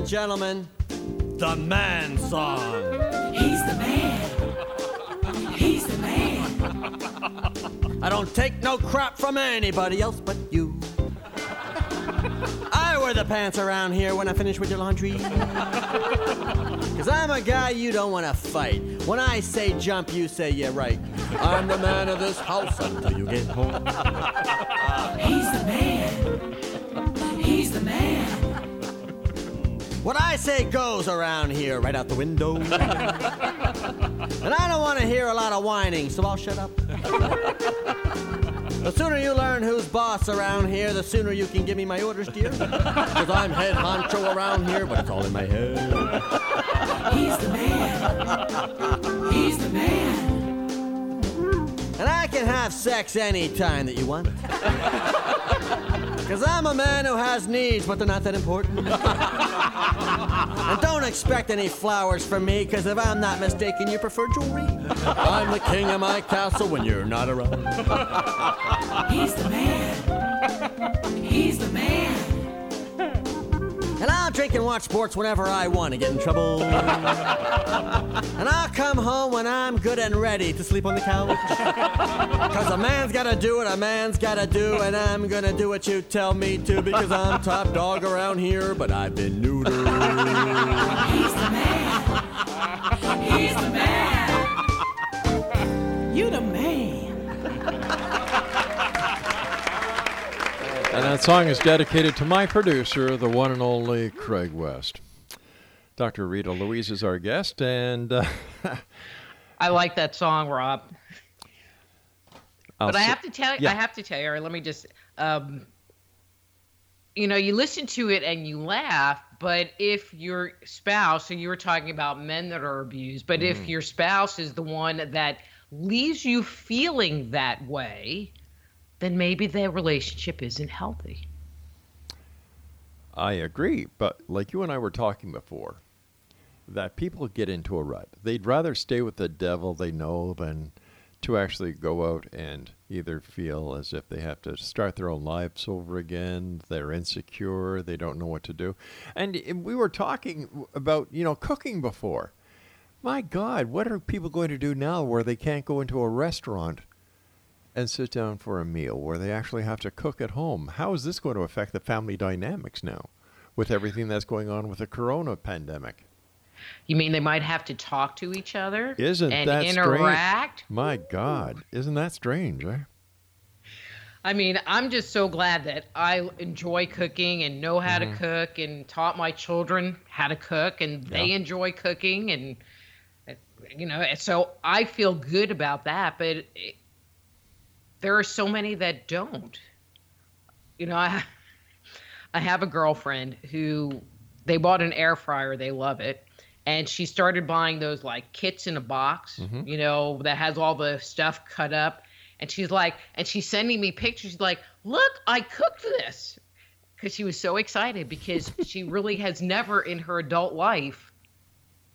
And gentlemen, the man song. He's the man. He's the man. I don't take no crap from anybody else but you. I wear the pants around here when I finish with your laundry. Cause I'm a guy you don't wanna fight. When I say jump, you say yeah right. I'm the man of this house until you get home. He's the man. He's the man. What I say goes around here, right out the window. and I don't want to hear a lot of whining, so I'll shut up. the sooner you learn who's boss around here, the sooner you can give me my orders, dear. Because I'm head honcho around here, but it's all in my head. He's the man. He's the man. And I can have sex anytime that you want. Because I'm a man who has needs, but they're not that important. and don't expect any flowers from me, because if I'm not mistaken, you prefer jewelry. I'm the king of my castle when you're not around. He's the man. He's the man. And I'll drink and watch sports whenever I want to get in trouble. and I'll come home when I'm good and ready to sleep on the couch. Because a man's got to do what a man's got to do, and I'm going to do what you tell me to because I'm top dog around here, but I've been neutered. He's the man. And that song is dedicated to my producer, the one and only Craig West. Dr. Rita Louise is our guest, and uh, I like that song, Rob. I'll but I have to tell you, Yeah. I have to tell you, let me just, um, you know, you listen to it and you laugh, but if your spouse, and you were talking about men that are abused, but if Mm-hmm. your spouse is the one that leaves you feeling that way, then maybe their relationship isn't healthy. I agree, but like you and I were talking before, that people get into a rut. They'd rather stay with the devil they know than to actually go out and either feel as if they have to start their own lives over again, they're insecure, they don't know what to do. And we were talking about, you know, cooking before. My God, what are people going to do now where they can't go into a restaurant and sit down for a meal where they actually have to cook at home. How is this going to affect the family dynamics now with everything that's going on with the corona pandemic? You mean they might have to talk to each other Isn't and that interact? strange? My God, isn't that strange? Eh? I mean, I'm just so glad that I enjoy cooking and know how Mm-hmm. to cook and taught my children how to cook and they enjoy cooking and you know, so I feel good about that, but it, there are so many that don't. You know, I I have a girlfriend who they bought an air fryer, they love it. And she started buying those like kits in a box, mm-hmm. you know, that has all the stuff cut up. And she's like, and she's sending me pictures. She's like, look, I cooked this. Because she was so excited because she really has never in her adult life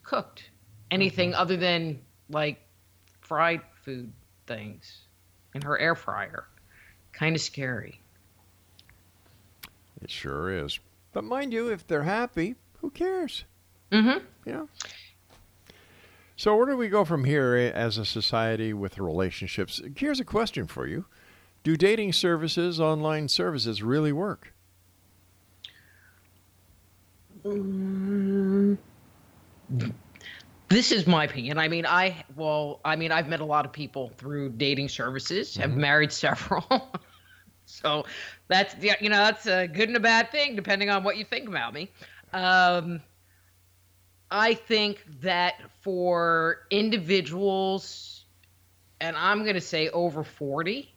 cooked anything mm-hmm. other than like fried food things in her air fryer. Kind of scary. It sure is. But mind you, if they're happy, who cares? Mm-hmm. You know? So where do we go from here as a society with relationships? Here's a question for you. Do dating services, online services really work? This is my opinion. I mean, I well, I mean, I've met a lot of people through dating services. I've married several. so that's yeah, you know, that's a good and a bad thing depending on what you think about me. Um, I think that for individuals and I'm going to say over 40,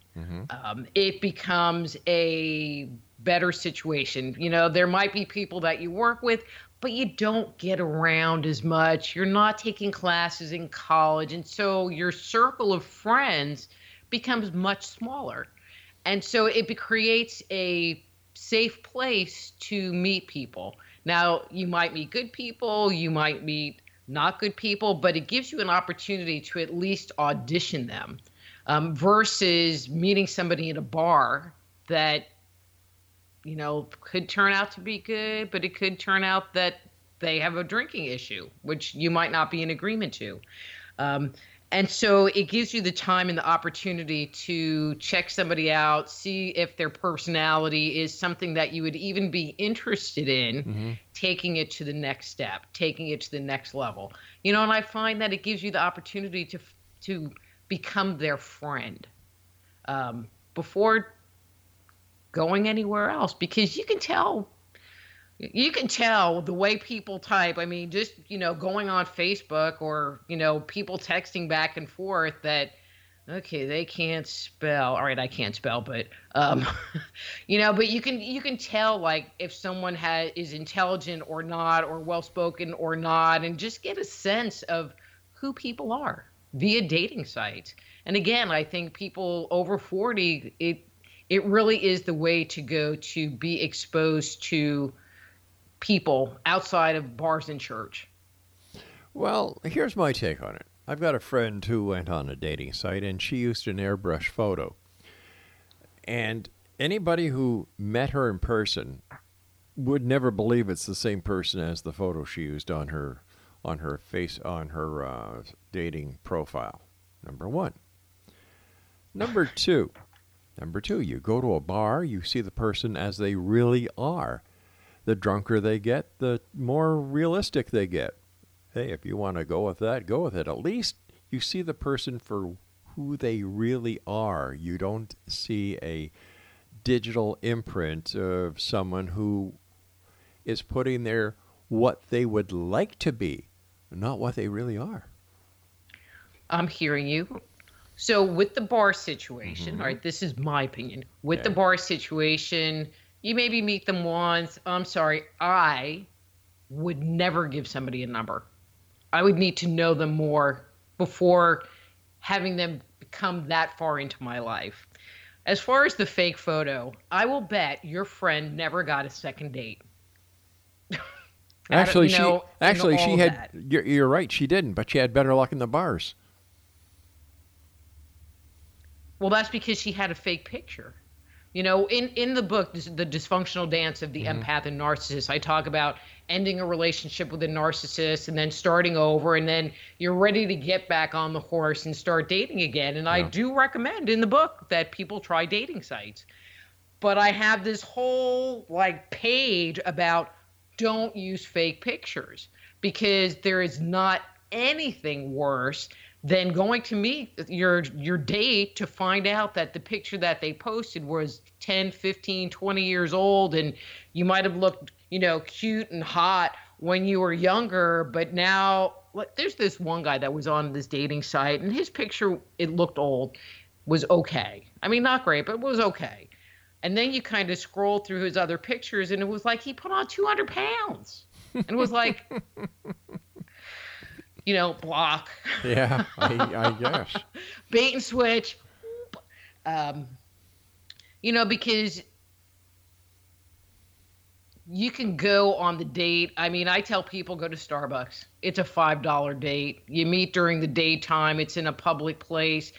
um, it becomes a better situation. You know, there might be people that you work with, but you don't get around as much. You're not taking classes in college. And so your circle of friends becomes much smaller. And so it creates a safe place to meet people. Now, you might meet good people, you might meet not good people, but it gives you an opportunity to at least audition them um, versus meeting somebody in a bar that you know could turn out to be good but it could turn out that they have a drinking issue which you might not be in agreement to. Um, and so it gives you the time and the opportunity to check somebody out see if their personality is something that you would even be interested in taking it to the next step taking it to the next level. You know and i find that it gives you the opportunity to to become their friend. Um, before going anywhere else because you can tell you can tell the way people type. I mean just you know going on facebook or you know people texting back and forth that okay they can't spell. All right i can't spell but um you know but you can you can tell like if someone has is intelligent or not or well spoken or not and just get a sense of who people are via dating sites. And again i think people over 40 it it really is the way to go to be exposed to people outside of bars and church. Well, here's my take on it. I've got a friend who went on a dating site and she used an airbrush photo. And anybody who met her in person would never believe it's the same person as the photo she used on her on her face on her uh, dating profile. Number 1. Number 2. Number 2, you go to a bar, you see the person as they really are. The drunker they get, the more realistic they get hey, if you want to go with that, go with it. At least you see the person for who they really are. You don't see a digital imprint of someone who is putting there what they would like to be, not what they really are. I'm hearing you. So with the bar situation, mm-hmm. all right, this is my opinion. With the bar situation, you maybe meet them once. I'm sorry, I would never give somebody a number. I would need to know them more before having them come that far into my life. As far as the fake photo, I will bet your friend never got a second date. Actually, she actually she had. You're, you're right. She didn't, but she had better luck in the bars. Well, that's because she had a fake picture. You know, in in the book, the dysfunctional dance of the mm-hmm. empath and narcissist, I talk about ending a relationship with a narcissist and then starting over, and then you're ready to get back on the horse and start dating again. And I do recommend in the book that people try dating sites. But I have this whole like page about don't use fake pictures because there is not anything worse than going to meet your your date to find out that the picture that they posted was 10 15 20 years old and you might have looked you know cute and hot when you were younger but now there's this one guy that was on this dating site and his picture it looked old was okay. I mean not great but it was okay. And then you kind of scroll through his other pictures and it was like he put on 200 pounds. And it was like you know block Yeah, I, I guess. bait and switch. Um, you know, because you can go on the date. I mean, I tell people go to Starbucks. It's a five dollar date. You meet during the daytime. It's in a public place,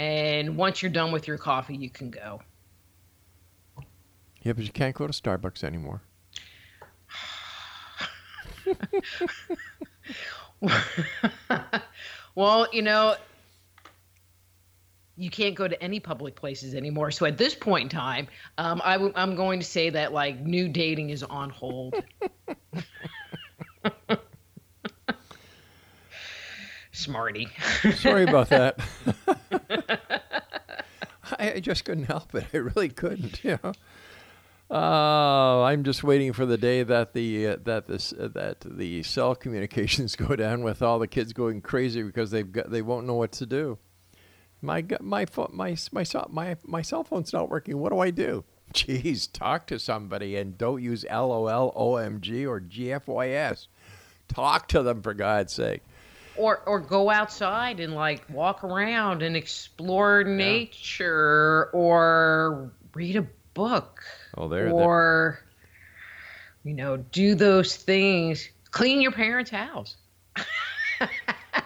and once you're done with your coffee, you can go. Yeah, but you can't go to Starbucks anymore. well, you know, you can't go to any public places anymore. So at this point in time, um, I w- I'm going to say that like new dating is on hold. Smarty. Sorry about that. I, I just couldn't help it. I really couldn't. You know. Uh, I'm just waiting for the day that the uh, that this uh, that the cell communications go down with all the kids going crazy because they've got they won't know what to do. My my my my cell my my cell phone's not working. What do I do? Jeez, talk to somebody and don't use LOL, OMG, or GFYS. Talk to them for God's sake. or or go outside and like walk around and explore nature or read a book Oh, there. there. or you know do those things clean your parents house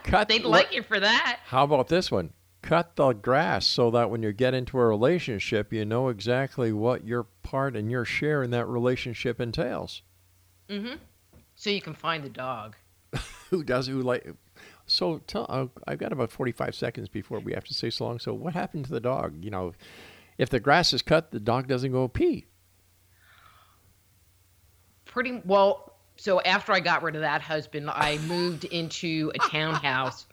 Cut. they'd like you for that How about this one? Cut the grass so that when you get into a relationship, you know exactly what your part and your share in that relationship entails. Mm-hmm. So you can find the dog Who does who like? So tell, I've got about forty-five seconds before we have to say so long. So what happened to the dog? You know, if the grass is cut, the dog doesn't go pee. pretty well so after i got rid of that husband i moved into a townhouse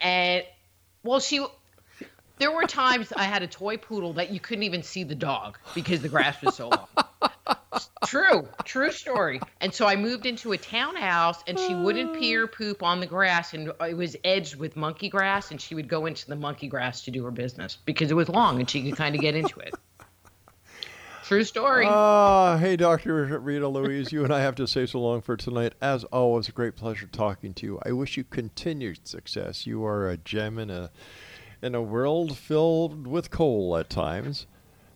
and well she there were times i had a toy poodle that you couldn't even see the dog because the grass was so long true true story and so i moved into a townhouse and she wouldn't pee or poop on the grass and it was edged with monkey grass and she would go into the monkey grass to do her business because it was long and she could kind of get into it true story Ah, hey, Dr. Rita Louise, you and I have to say so long for tonight. As always, a great pleasure talking to you. I wish you continued success. You are a gem in a in a world filled with coal at times,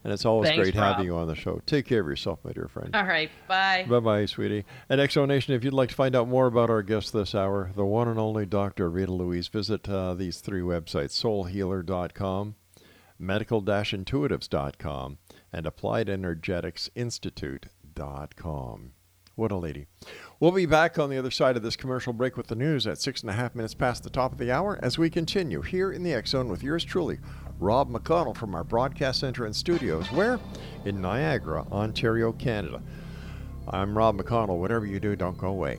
and it's always Thanks, great Rob. having you on the show. Take care of yourself, my dear friend. all right bye Bye bye, sweetie. And Exo Nation, if you'd like to find out more about our guest this hour, the one and only Dr. Rita Louise, visit uh, these three websites soulhealer.com, medical intuitives.com, and appliedenergeticsinstitute.com. What a lady. We'll be back on the other side of this commercial break with the news at six and a half minutes past the top of the hour as we continue here in the X Zone with yours truly, Rob McConnell from our broadcast center and studios. Where? In Niagara, Ontario, Canada. I'm Rob McConnell. Whatever you do, don't go away.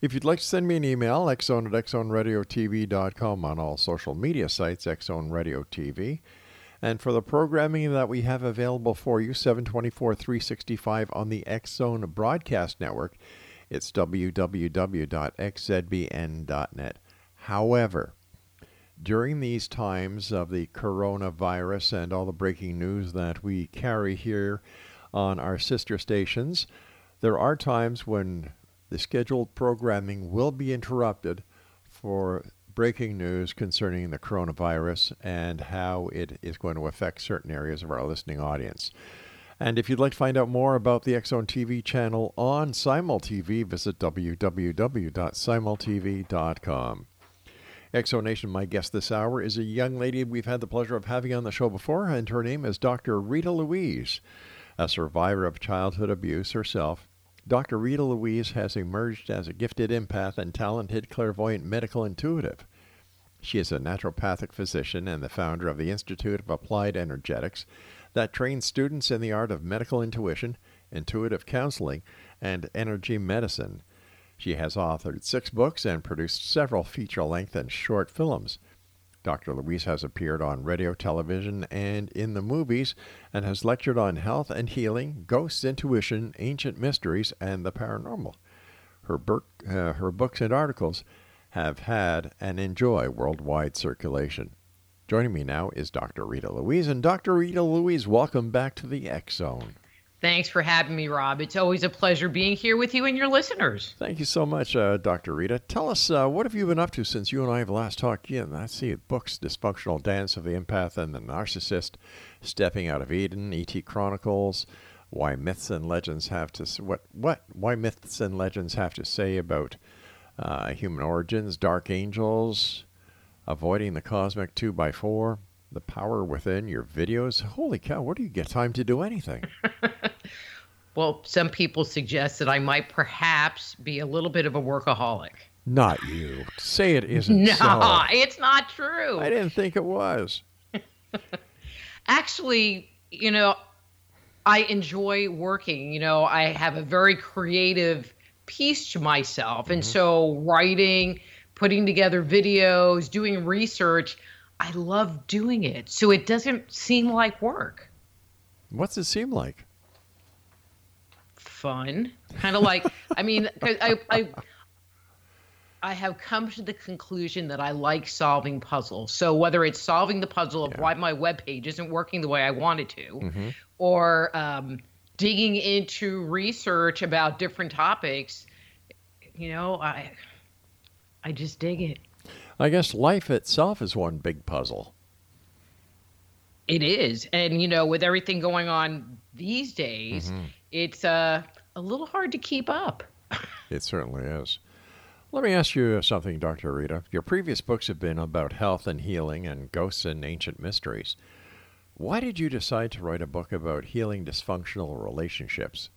If you'd like to send me an email, xzone at xzoneradiotv.com on all social media sites, Xzone Radio TV. And for the programming that we have available for you, 724 365 on the X Zone Broadcast Network, It's www.xzbn.net. However, during these times of the coronavirus and all the breaking news that we carry here on our sister stations, there are times when the scheduled programming will be interrupted for breaking news concerning the coronavirus and how it is going to affect certain areas of our listening audience. And if you'd like to find out more about the Zone TV channel on SimulTV, visit www.simultv.com. Exonation, my guest this hour, is a young lady we've had the pleasure of having on the show before, and her name is Dr. Rita Louise. A survivor of childhood abuse herself, Dr. Rita Louise has emerged as a gifted empath and talented clairvoyant medical intuitive. She is a naturopathic physician and the founder of the Institute of Applied Energetics that trains students in the art of medical intuition, intuitive counseling, and energy medicine. She has authored six books and produced several feature length and short films. Dr. Louise has appeared on radio, television, and in the movies, and has lectured on health and healing, ghosts, intuition, ancient mysteries, and the paranormal. Her, uh, her books and articles have had and enjoy worldwide circulation. Joining me now is Dr. Rita Louise. And Dr. Rita Louise, welcome back to the X Zone. Thanks for having me, Rob. It's always a pleasure being here with you and your listeners. Thank you so much, uh, Dr. Rita. Tell us, uh, what have you been up to since you and I have last talked? Yeah, I see books, Dysfunctional Dance of the Empath and the Narcissist, Stepping Out of Eden, E.T. Chronicles, Why Myths and Legends Have to what what Why Myths and Legends Have to Say About uh, Human Origins, Dark Angels, Avoiding the Cosmic 2 by 4 The Power Within, your videos. Holy cow, where do you get time to do anything? Well, some people suggest that I might perhaps be a little bit of a workaholic. Not you. Say it isn't No, so. it's not true. I didn't think it was. Actually, you know, I enjoy working. You know, I have a very creative piece to myself. And mm-hmm. so writing, putting together videos, doing research, I love doing it. So it doesn't seem like work. What's it seem like? fun. Kind of like, I mean, I, I, I have come to the conclusion that I like solving puzzles. So whether it's solving the puzzle of Yeah. why my webpage isn't working the way I want it to, Mhm. or um, digging into research about different topics, you know, I, I just dig it. I guess life itself is one big puzzle. It is, and you know, with everything going on these days, it's uh, a little hard to keep up. It certainly is. Let me ask you something, Dr. Rita. Your previous books have been about health and healing and ghosts and ancient mysteries. Why did you decide to write a book about healing dysfunctional relationships?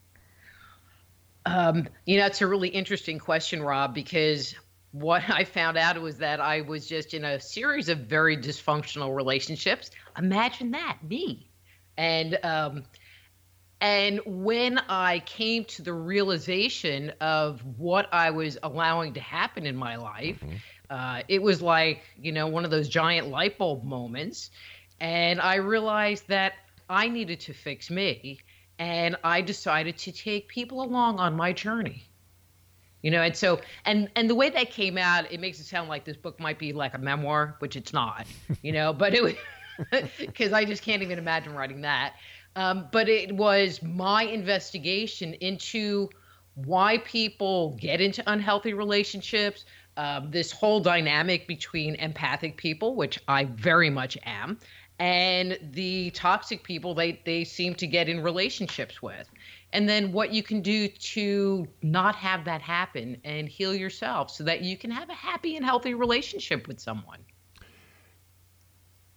Um, you know, it's a really interesting question, Rob, because what I found out was that I was just in a series of very dysfunctional relationships. Imagine that, me. And um, and when I came to the realization of what I was allowing to happen in my life, uh, it was like you know one of those giant light bulb moments, and I realized that I needed to fix me, and I decided to take people along on my journey. You know, and so and and the way that came out, it makes it sound like this book might be like a memoir, which it's not. You know, but it because I just can't even imagine writing that. Um, but it was my investigation into why people get into unhealthy relationships, um, this whole dynamic between empathic people, which I very much am, and the toxic people they, they seem to get in relationships with. And then what you can do to not have that happen and heal yourself so that you can have a happy and healthy relationship with someone.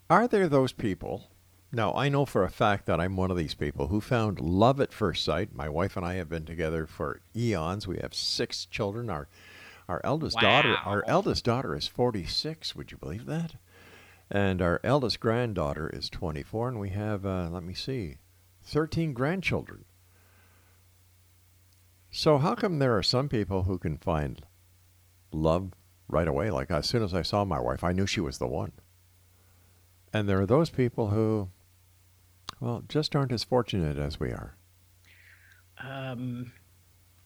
Are there those people? Now, I know for a fact that I'm one of these people who found love at first sight. My wife and I have been together for eons. We have six children. Our our eldest daughter, our eldest daughter is 46. Would you believe that? And our eldest granddaughter is 24, and we have, uh, let me see, 13 grandchildren. So how come there are some people who can find love right away? Like as soon as I saw my wife, I knew she was the one. And there are those people who, well, just aren't as fortunate as we are. Um,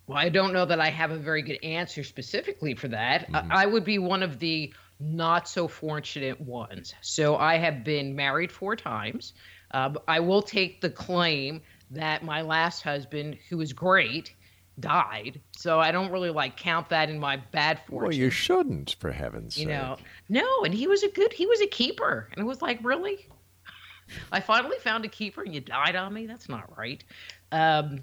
Well, I don't know that I have a very good answer specifically for that. I I would be one of the not so fortunate ones. So I have been married four times. Uh, I will take the claim that my last husband, who was great, died. So I don't really like count that in my bad fortune. Well, you shouldn't, for heaven's you sake. know, no, and he was a good, he was a keeper, and it was like, really? I finally found a keeper, and you died on me. That's not right. Um,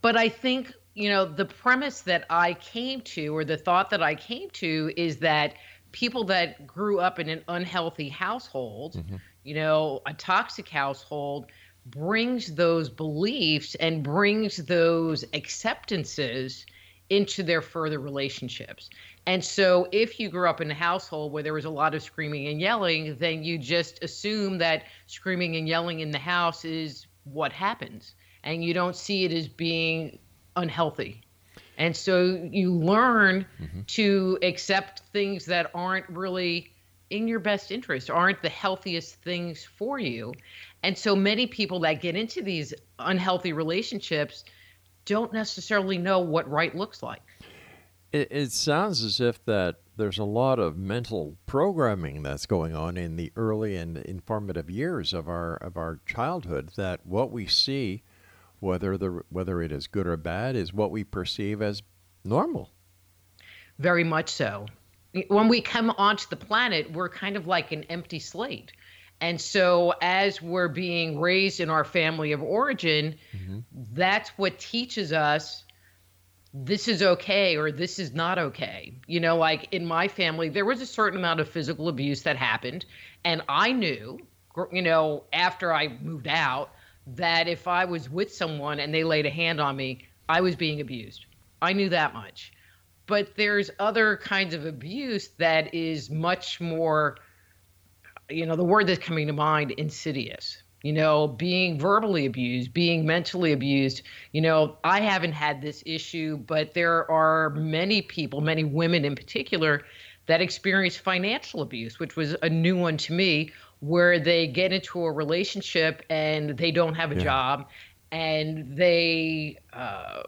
but I think you know the premise that I came to, or the thought that I came to, is that people that grew up in an unhealthy household, you know, a toxic household, brings those beliefs and brings those acceptances into their further relationships. And so, if you grew up in a household where there was a lot of screaming and yelling, then you just assume that screaming and yelling in the house is what happens. And you don't see it as being unhealthy. And so you learn mm-hmm. to accept things that aren't really in your best interest, aren't the healthiest things for you. And so many people that get into these unhealthy relationships don't necessarily know what right looks like. It, it sounds as if that there's a lot of mental programming that's going on in the early and informative years of our of our childhood. That what we see, whether the whether it is good or bad, is what we perceive as normal. Very much so. When we come onto the planet, we're kind of like an empty slate. And so, as we're being raised in our family of origin, mm-hmm. that's what teaches us this is okay or this is not okay. You know, like in my family, there was a certain amount of physical abuse that happened. And I knew, you know, after I moved out, that if I was with someone and they laid a hand on me, I was being abused. I knew that much. But there's other kinds of abuse that is much more, you know, the word that's coming to mind, insidious. You know, being verbally abused, being mentally abused. You know, I haven't had this issue, but there are many people, many women in particular, that experience financial abuse, which was a new one to me, where they get into a relationship and they don't have a Yeah. job and they uh,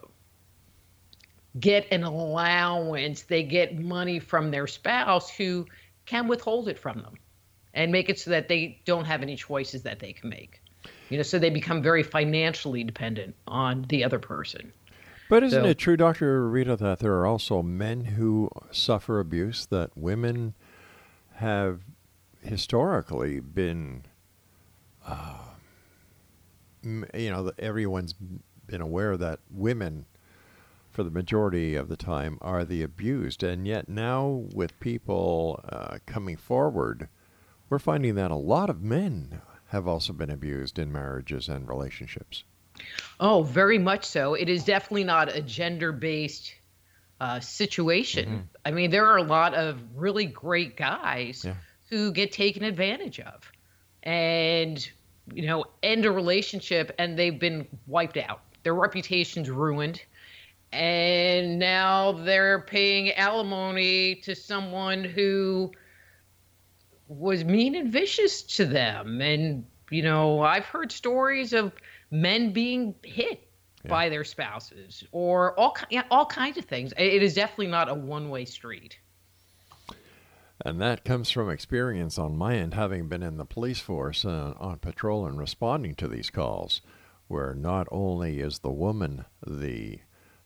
get an allowance, they get money from their spouse who can withhold it from them and make it so that they don't have any choices that they can make. You know, so they become very financially dependent on the other person. But isn't So- it true, Dr. Rita, that there are also men who suffer abuse that women have historically been, uh, you know, everyone's been aware that women, for the majority of the time, are the abused. And yet now, with people uh, coming forward, we're finding that a lot of men have also been abused in marriages and relationships. Oh, very much so. It is definitely not a gender based uh, situation. I mean, there are a lot of really great guys Yeah. who get taken advantage of and, you know, end a relationship and they've been wiped out. Their reputation's ruined. And now they're paying alimony to someone who was mean and vicious to them. And, you know, I've heard stories of men being hit by their spouses or all, yeah, all kinds of things. It it is definitely not a one way street. And that comes from experience on my end, having been in the police force uh, on patrol and responding to these calls, where not only is the woman the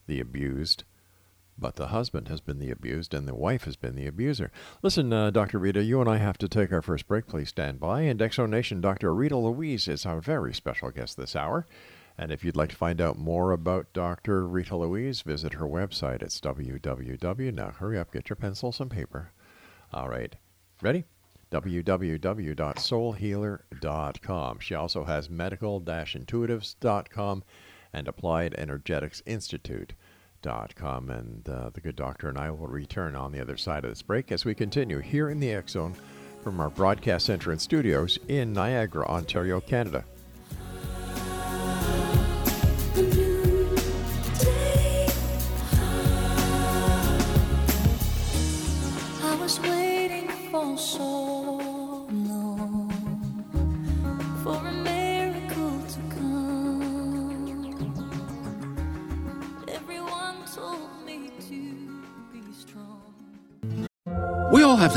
the abused, but the husband has been the abused and the wife has been the abuser. Listen, uh, Dr. Rita, you and I have to take our first break. Please stand by. And Exonation Dr. Rita Louise is our very special guest this hour. And if you'd like to find out more about Dr. Rita Louise, visit her website. It's www. Now hurry up, get your pencils and paper. All right. Ready? www.soulhealer.com. She also has medical-intuitives.com and applied-energetics-institute.com. And uh, the good doctor and I will return on the other side of this break as we continue here in the X Zone from our broadcast center and studios in Niagara, Ontario, Canada.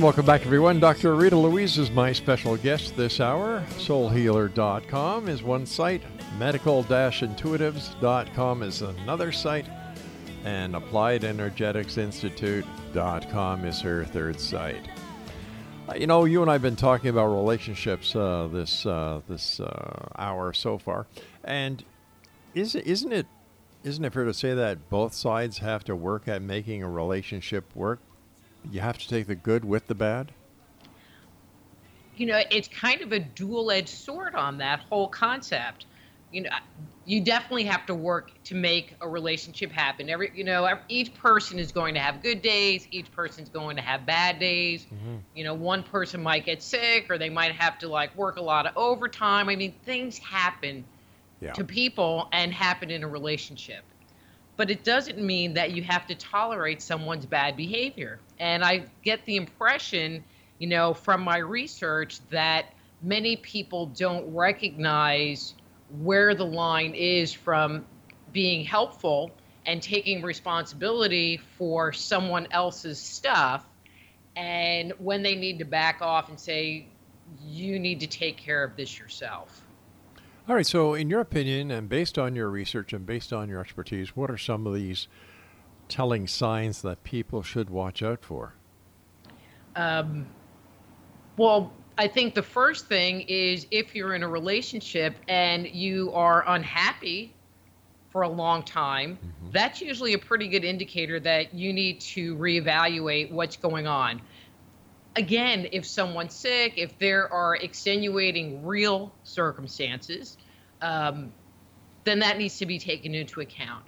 Welcome back, everyone. Dr. Rita Louise is my special guest this hour. SoulHealer.com is one site, medical-intuitives.com is another site, and Applied Energetics AppliedEnergeticsInstitute.com is her third site. Uh, You know, you and I have been talking about relationships uh, this uh, this uh, hour so far, and is isn't it isn't it fair to say that both sides have to work at making a relationship work? You have to take the good with the bad. you know, it's kind of a dual edged sword on that whole concept. You know, you definitely have to work to make a relationship happen. Every, you know, each person is going to have good days. Each person's going to have bad days. Mm-hmm. You know, one person might get sick, or they might have to like work a lot of overtime. I mean, things happen Yeah. to people and happen in a relationship. But it doesn't mean that you have to tolerate someone's bad behavior. And I get the impression, you know, from my research that many people don't recognize where the line is from being helpful and taking responsibility for someone else's stuff and when they need to back off and say you need to take care of this yourself. All right. So, in your opinion, and based on your research and based on your expertise, what are some of these telling signs that people should watch out for? Um, well, I think the first thing is if you're in a relationship and you are unhappy for a long time, that's usually a pretty good indicator that you need to reevaluate what's going on. Again, if someone's sick, if there are extenuating real circumstances, um, then that needs to be taken into account.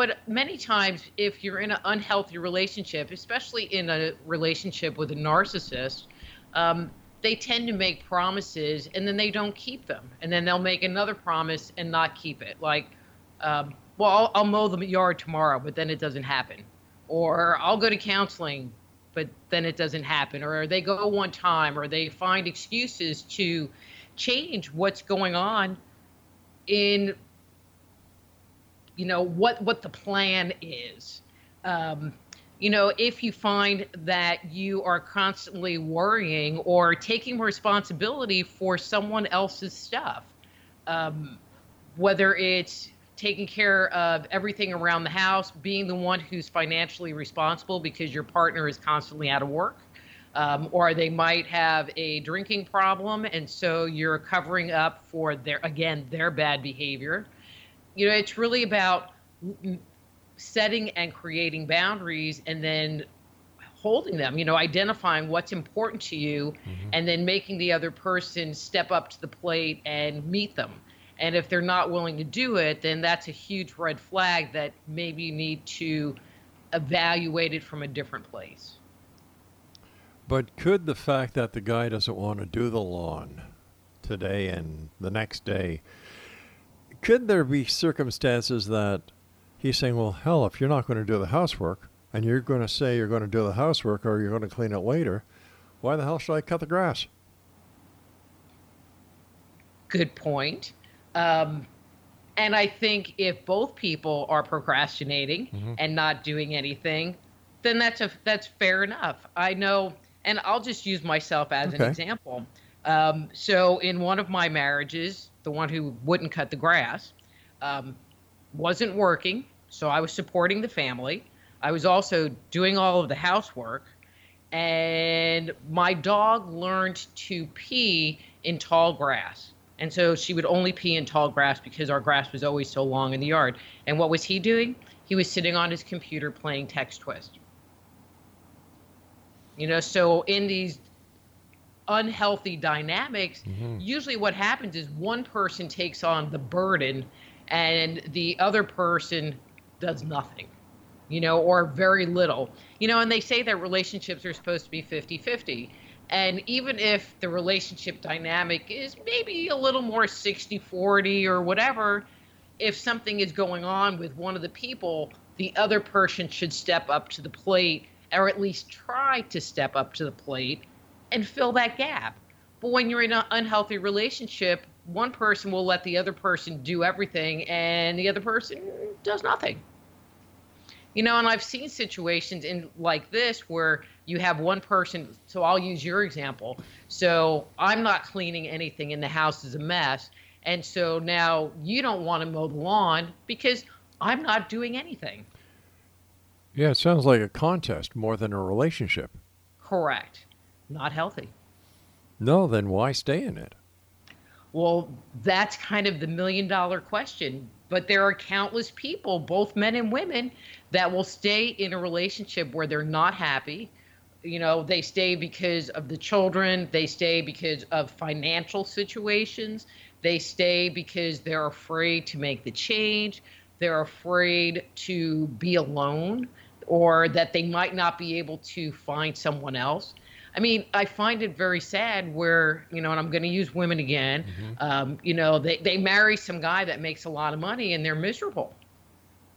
But many times, if you're in an unhealthy relationship, especially in a relationship with a narcissist, um, they tend to make promises and then they don't keep them. And then they'll make another promise and not keep it. Like, um, well, I'll, I'll mow the yard tomorrow, but then it doesn't happen. Or I'll go to counseling, but then it doesn't happen. Or they go one time, or they find excuses to change what's going on in you know what what the plan is. Um, you know if you find that you are constantly worrying or taking responsibility for someone else's stuff um, whether it's taking care of everything around the house being the one who's financially responsible because your partner is constantly out of work um, or they might have a drinking problem and so you're covering up for their again their bad behavior you know it's really about setting and creating boundaries and then holding them you know identifying what's important to you mm-hmm. and then making the other person step up to the plate and meet them. And if they're not willing to do it then that's a huge red flag that maybe you need to evaluate it from a different place. But could the fact that the guy doesn't want to do the lawn today and the next day, could there be circumstances that he's saying, well, hell, if you're not going to do the housework and you're going to say you're going to do the housework or you're going to clean it later, why the hell should I cut the grass? good point. Um, and I think if both people are procrastinating and not doing anything, then that's a that's fair enough. I know, and I'll just use myself as an example. Um, so in one of my marriages, the one who wouldn't cut the grass, um, wasn't working, so I was supporting the family. I was also doing all of the housework, and my dog learned to pee in tall grass. And so she would only pee in tall grass because our grass was always so long in the yard. And what was he doing? He was sitting on his computer playing TextTwist. You know, so in these unhealthy dynamics, mm-hmm. usually what happens is one person takes on the burden and the other person does nothing, you know, or very little. You know, and they say that relationships are supposed to be 50 50. And even if the relationship dynamic is maybe a little more 60 40 or whatever, if something is going on with one of the people, the other person should step up to the plate or at least try to step up to the plate and fill that gap. But when you're in an unhealthy relationship, one person will let the other person do everything and the other person does nothing. You know, and I've seen situations in like this where you have one person, so I'll use your example. So I'm not cleaning anything and the house is a mess. And so now you don't want to mow the lawn because I'm not doing anything. Yeah, it sounds like a contest more than a relationship. Correct. Not healthy. No, then why stay in it? Well, that's kind of the million dollar question. But there are countless people, both men and women, that will stay in a relationship where they're not happy. You know, they stay because of the children, they stay because of financial situations, they stay because they're afraid to make the change, they're afraid to be alone, or that they might not be able to find someone else. I mean, I find it very sad where, you know, and I'm going to use women again, um, you know, they, they marry some guy that makes a lot of money and they're miserable.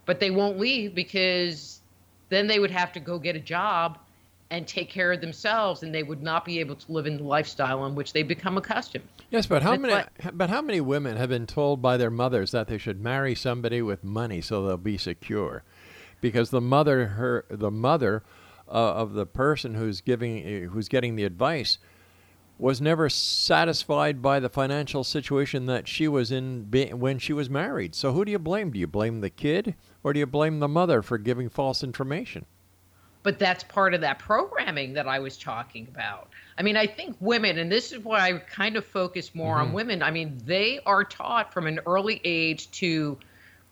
But they won't leave because then they would have to go get a job and take care of themselves and they would not be able to live in the lifestyle in which they become accustomed. Yes, but how That's many? what- But how many women have been told by their mothers that they should marry somebody with money so they'll be secure? Because the mother, her, the mother uh, of the person who's giving, uh, who's getting the advice, was never satisfied by the financial situation that she was in be, when she was married. So who do you blame? Do you blame the kid or do you blame the mother for giving false information? but that's part of that programming that I was talking about. I mean, I think women, and this is why I kind of focus more on women. I mean, they are taught from an early age to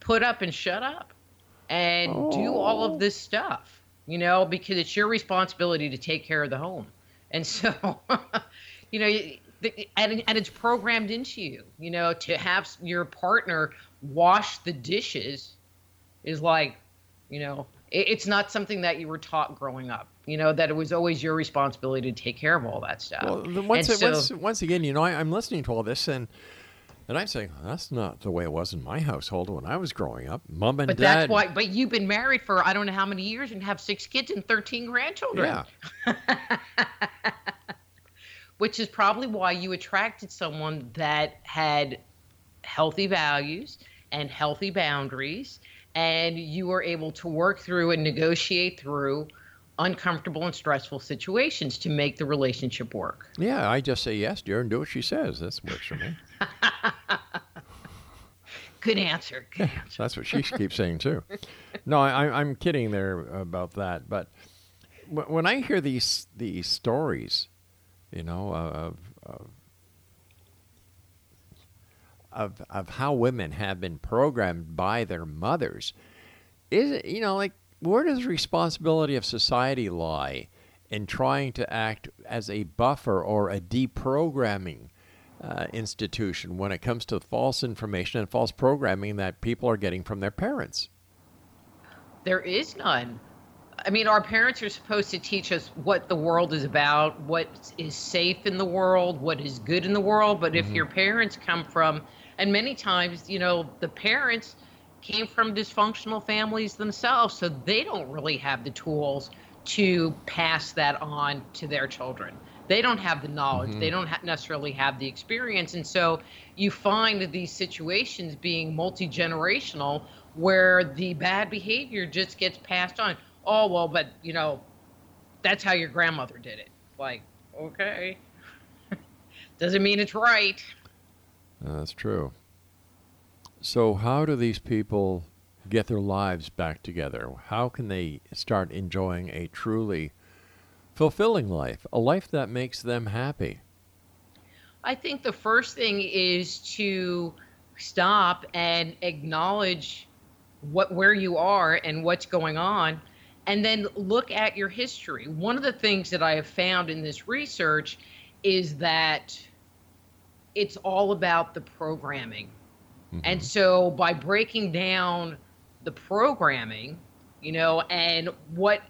put up and shut up and do all of this stuff, you know, because it's your responsibility to take care of the home. And so, you know, and, and it's programmed into you, you know, to have your partner wash the dishes is like, you know, it, it's not something that you were taught growing up. You know that it was always your responsibility to take care of all that stuff. Well, once, And so- once, once again, you know, I, I'm listening to all this and and I'm saying that's not the way it was in my household when I was growing up. Mom and but dad. that's why. But you've been married for I don't know how many years and have six kids and thirteen grandchildren. Yeah. which is probably why you attracted someone that had healthy values and healthy boundaries and you were able to work through and negotiate through uncomfortable and stressful situations to make the relationship work. Yeah, I just say yes, dear, and do what she says. That works for me. Good answer. Good answer. That's what she keeps saying too. No, I, I'm kidding there about that. But when I hear these these stories, you know, of of, of of how women have been programmed by their mothers, is it you know like where does the responsibility of society lie in trying to act as a buffer or a deprogramming uh, institution when it comes to false information and false programming that people are getting from their parents. There is none. I mean, our parents are supposed to teach us what the world is about, what is safe in the world, what is good in the world. But if your parents come from, and many times, you know, the parents came from dysfunctional families themselves, so they don't really have the tools to pass that on to their children. They don't have the knowledge, they mm-hmm. don't ha- necessarily have the experience. And so you find these situations being multi generational where the bad behavior just gets passed on. oh well, but you know, that's how your grandmother did it. Like, okay, doesn't mean it's right. That's true. So, how do these people get their lives back together? How can they start enjoying a truly fulfilling life, a life that makes them happy? I think the first thing is to stop and acknowledge what where you are and what's going on and then look at your history. One of the things that I have found in this research is that it's all about the programming. And so by breaking down the programming, you know, and what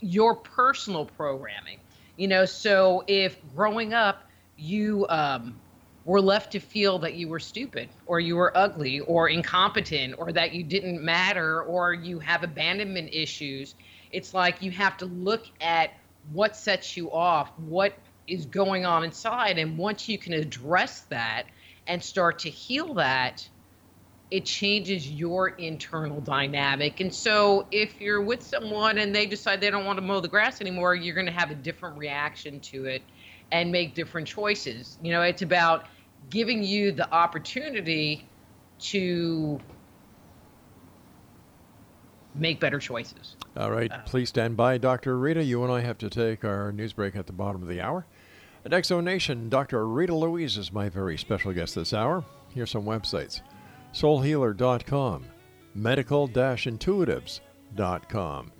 your personal programming, you know, so if growing up you um, were left to feel that you were stupid or you were ugly or incompetent or that you didn't matter or you have abandonment issues, it's like you have to look at what sets you off, what is going on inside. And once you can address that and start to heal that, it changes your internal dynamic. And so if you're with someone and they decide they don't want to mow the grass anymore, you're going to have a different reaction to it and make different choices. You know, it's about giving you the opportunity to make better choices. All right, uh-huh. please stand by, Dr. Rita. You and I have to take our news break at the bottom of the hour. At Exo Nation, Dr. Rita Louise is my very special guest this hour. Here's some websites soulhealer.com, medical intuitives.com,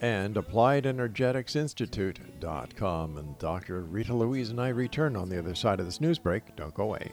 and appliedenergeticsinstitute.com. And Dr. Rita Louise and I return on the other side of this news break. Don't go away.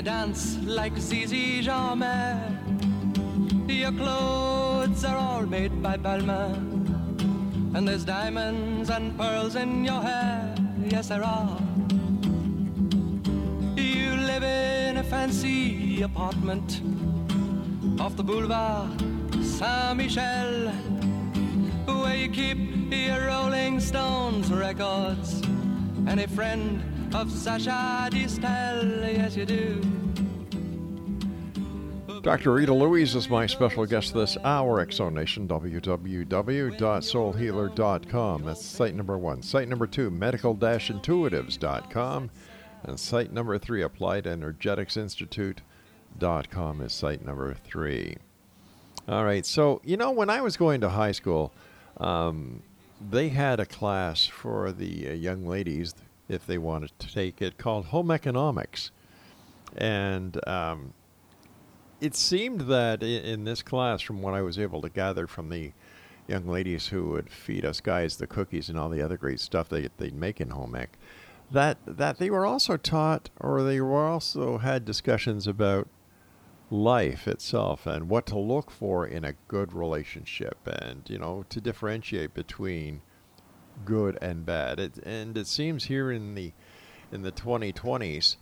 You dance like Zizi Jeanmaire. Your clothes are all made by Balmain, and there's diamonds and pearls in your hair. Yes, there are. You live in a fancy apartment off the boulevard Saint Michel where you keep your Rolling Stones records and a friend of Sacha Distel. Yes, you do. Dr. Rita Louise is my special guest this hour. Exonation, www.soulhealer.com. That's site number one. Site number two, medical-intuitives.com. And site number three, appliedenergeticsinstitute.com is site number three. All right. So, you know, when I was going to high school, um, they had a class for the uh, young ladies, if they wanted to take it, called Home Economics. And um, it seemed that i- in this class, from what I was able to gather from the young ladies who would feed us guys the cookies and all the other great stuff they, they'd make in home ec, that, that they were also taught or they were also had discussions about life itself and what to look for in a good relationship and you know to differentiate between good and bad it, and it seems here in the in the 2020s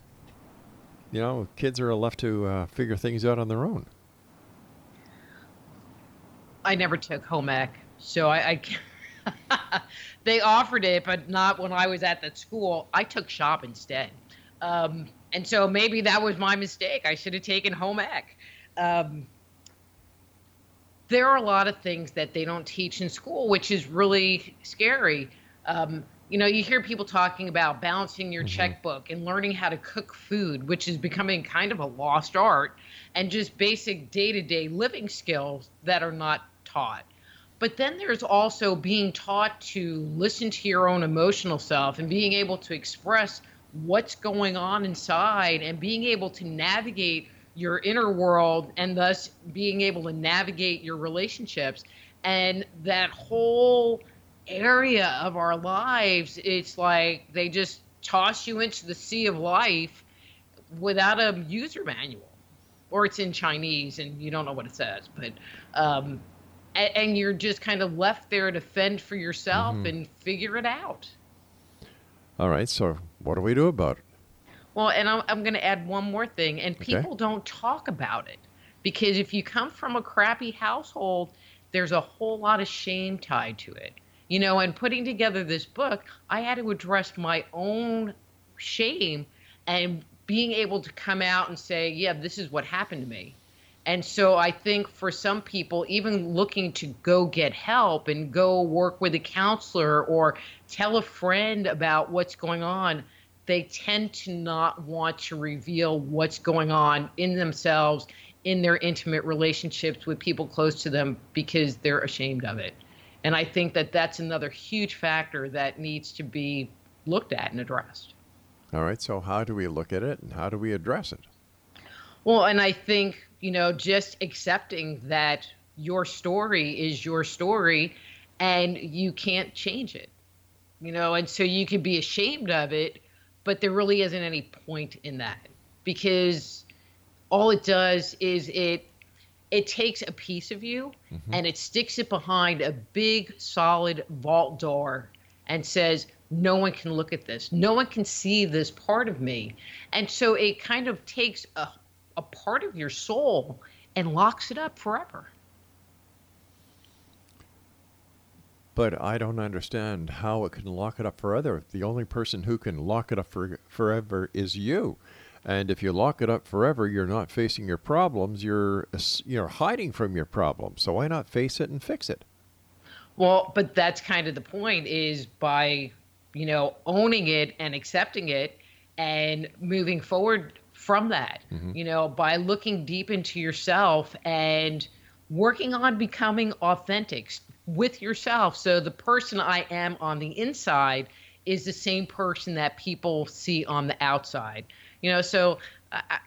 you know kids are left to uh, figure things out on their own I never took home ec, so I, I, they offered it, but not when I was at that school. I took shop instead. Um, and so maybe that was my mistake. I should have taken home ec. Um, there are a lot of things that they don't teach in school, which is really scary. Um, you know, you hear people talking about balancing your checkbook and learning how to cook food, which is becoming kind of a lost art, and just basic day to day living skills that are not taught. But then there's also being taught to listen to your own emotional self and being able to express what's going on inside and being able to navigate your inner world and thus being able to navigate your relationships. And that whole area of our lives, it's like they just toss you into the sea of life without a user manual. Or it's in Chinese and you don't know what it says. But um, a- and you're just kind of left there to fend for yourself and figure it out. All right. So what do we do about it? Well, and I'm, I'm going to add one more thing, and Okay. people don't talk about it because if you come from a crappy household, there's a whole lot of shame tied to it. You know, and putting together this book, I had to address my own shame and being able to come out and say, yeah, this is what happened to me. And so I think for some people, even looking to go get help and go work with a counselor or tell a friend about what's going on, they tend to not want to reveal what's going on in themselves, in their intimate relationships with people close to them because they're ashamed of it. And I think that that's another huge factor that needs to be looked at and addressed. All right. So how do we look at it and how do we address it? Well, and I think, you know, just accepting that your story is your story and you can't change it. You know, and so you can be ashamed of it, but there really isn't any point in that because all it does is it it takes a piece of you mm-hmm. and it sticks it behind a big solid vault door and says no one can look at this. No one can see this part of me. And so it kind of takes a, a part of your soul and locks it up forever But I don't understand how it can lock it up forever. The only person who can lock it up for, forever is you. And if you lock it up forever, you're not facing your problems. You're you're hiding from your problems. So why not face it and fix it? Well, but that's kind of the point is by, you know, owning it and accepting it and moving forward from that, mm-hmm. you know, by looking deep into yourself and working on becoming authentic with yourself. So the person I am on the inside is the same person that people see on the outside. You know, so I,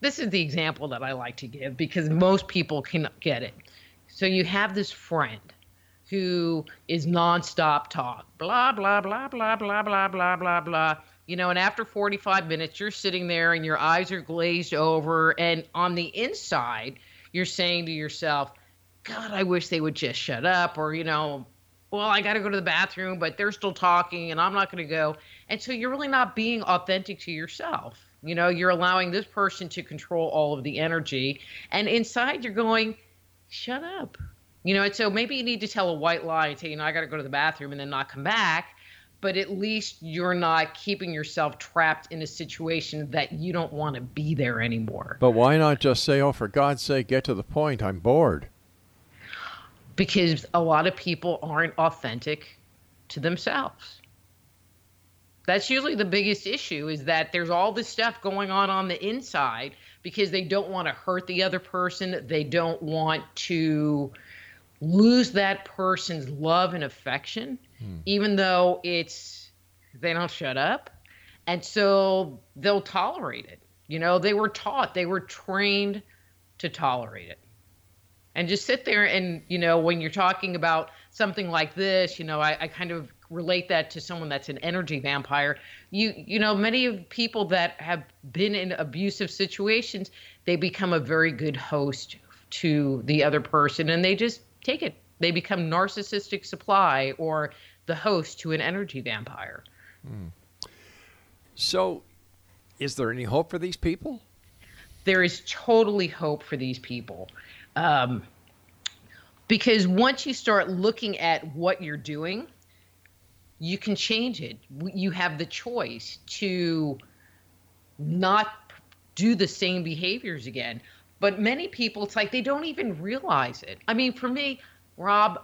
this is the example that I like to give because most people can get it. So you have this friend who is nonstop talk, blah, blah, blah, blah, blah, blah, blah, blah, blah. You know, and after 45 minutes, you're sitting there and your eyes are glazed over. And on the inside, you're saying to yourself, God, I wish they would just shut up. Or, you know, well, I got to go to the bathroom, but they're still talking and I'm not going to go. And so you're really not being authentic to yourself. You know, you're allowing this person to control all of the energy. And inside, you're going, shut up. You know, and so maybe you need to tell a white lie and say, you know, I got to go to the bathroom and then not come back. But at least you're not keeping yourself trapped in a situation that you don't want to be there anymore. But why not just say, "Oh, for God's sake, get to the point. I'm bored." Because a lot of people aren't authentic to themselves. That's usually the biggest issue is that there's all this stuff going on on the inside because they don't want to hurt the other person. They don't want to lose that person's love and affection, hmm. even though it's they don't shut up. And so they'll tolerate it. You know, they were taught, they were trained to tolerate it and just sit there and you know when you're talking about something like this you know I, I kind of relate that to someone that's an energy vampire you you know many of people that have been in abusive situations they become a very good host to the other person and they just take it they become narcissistic supply or the host to an energy vampire hmm. So, is there any hope for these people? there is totally hope for these people. Um, because once you start looking at what you're doing, you can change it. You have the choice to not do the same behaviors again. But many people, it's like they don't even realize it. I mean, for me, Rob,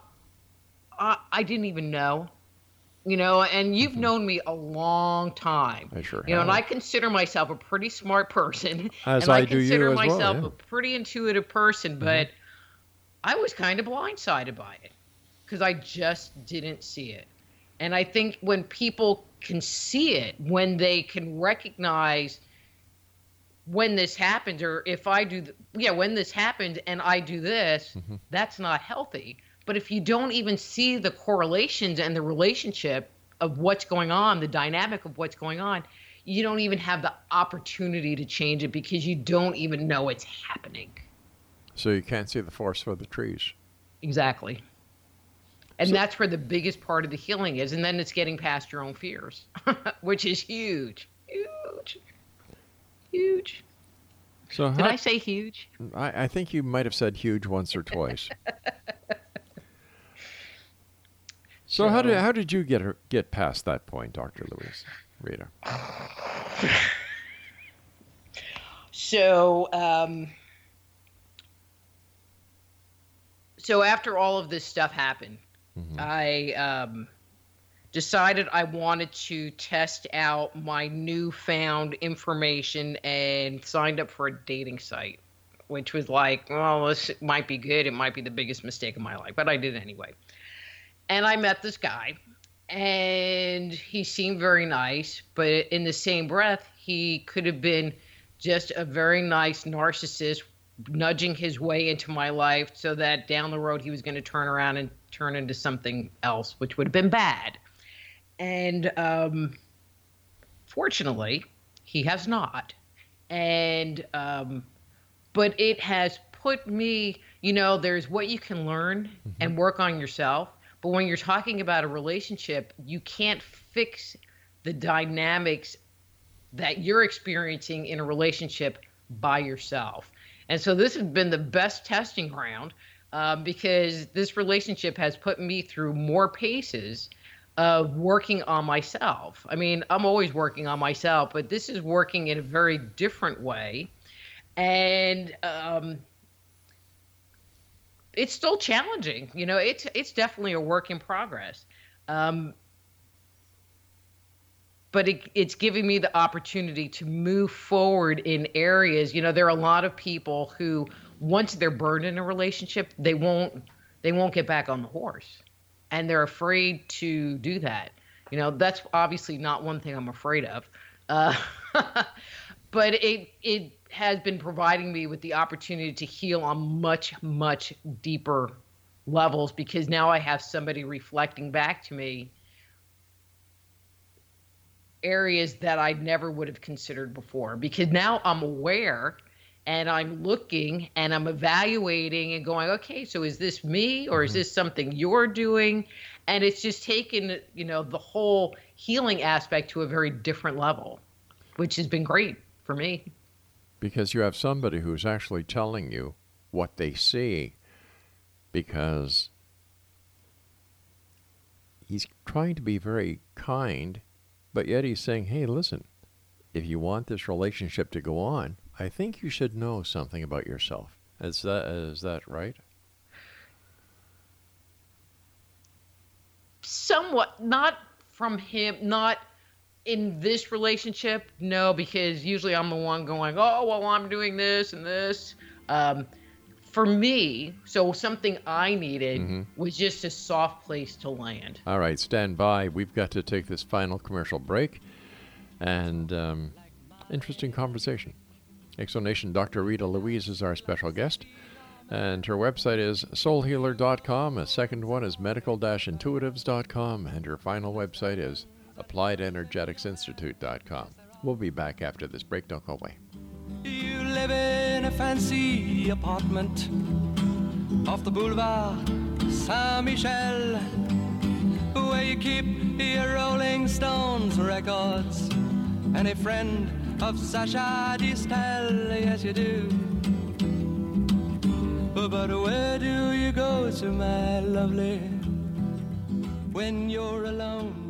I, I didn't even know, you know, and you've known me a long time. Mm-hmm. I sure You know, and. I consider myself a pretty smart person. As and I I do you consider as well, myself yeah. a pretty intuitive person, but I was kind of blindsided by it because I just didn't see it. And I think when people can see it, when they can recognize when this happens, or if I do, th- yeah, when this happens and I do this, that's not healthy. But if you don't even see the correlations and the relationship of what's going on, the dynamic of what's going on, you don't even have the opportunity to change it because you don't even know it's happening. So you can't see the forest for the trees. Exactly. And that's where the biggest part of the healing is. And then it's getting past your own fears, which is huge. Huge. Huge. So Did how, I say huge? I, I think you might have said huge once or twice. so how did how did you get her, get past that point, Doctor Louise Rita? So, um, so after all of this stuff happened, I um, decided I wanted to test out my newfound information and signed up for a dating site, which was like, well, this might be good. It might be the biggest mistake of my life, but I did anyway. And I met this guy, and he seemed very nice, but in the same breath, he could have been just a very nice narcissist nudging his way into my life so that down the road he was going to turn around and turn into something else, which would have been bad. And um, fortunately, he has not. And, um, but it has put me, you know, there's what you can learn and work on yourself. But when you're talking about a relationship, you can't fix the dynamics that you're experiencing in a relationship by yourself. And so this has been the best testing ground um, because this relationship has put me through more paces of working on myself. I mean, I'm always working on myself, but this is working in a very different way. And um, it's still challenging. You know, it's it's definitely a work in progress. Um, but it, it's giving me the opportunity to move forward in areas you know there are a lot of people who once they're burned in a relationship they won't they won't get back on the horse and they're afraid to do that you know that's obviously not one thing i'm afraid of uh, but it it has been providing me with the opportunity to heal on much much deeper levels because now i have somebody reflecting back to me areas that I never would have considered before because now I'm aware and I'm looking and I'm evaluating and going, okay, so is this me or is mm-hmm. this something you're doing? And it's just taken, you know, the whole healing aspect to a very different level, which has been great for me. Because you have somebody who's actually telling you what they see because he's trying to be very kind, but yet he's saying, hey, listen, if you want this relationship to go on, I think you should know something about yourself. Is that is that right? somewhat not from him not in this relationship no because usually i'm the one going oh well i'm doing this and this um, for me so something i needed was just a soft place to land All right, stand by. We've got to take this final commercial break. And um, interesting conversation. Exonation Dr. Rita Louise is our special guest. And her website is soulhealer.com. A second one is medical intuitives.com. And her final website is appliedenergeticsinstitute.com. We'll be back after this break. Don't go away. You live in a fancy apartment off the boulevard Saint Michel, where you keep your Rolling Stones records and a friend of Sacha Distel. Yes, you do. But where do you go to, my lovely, when you're alone?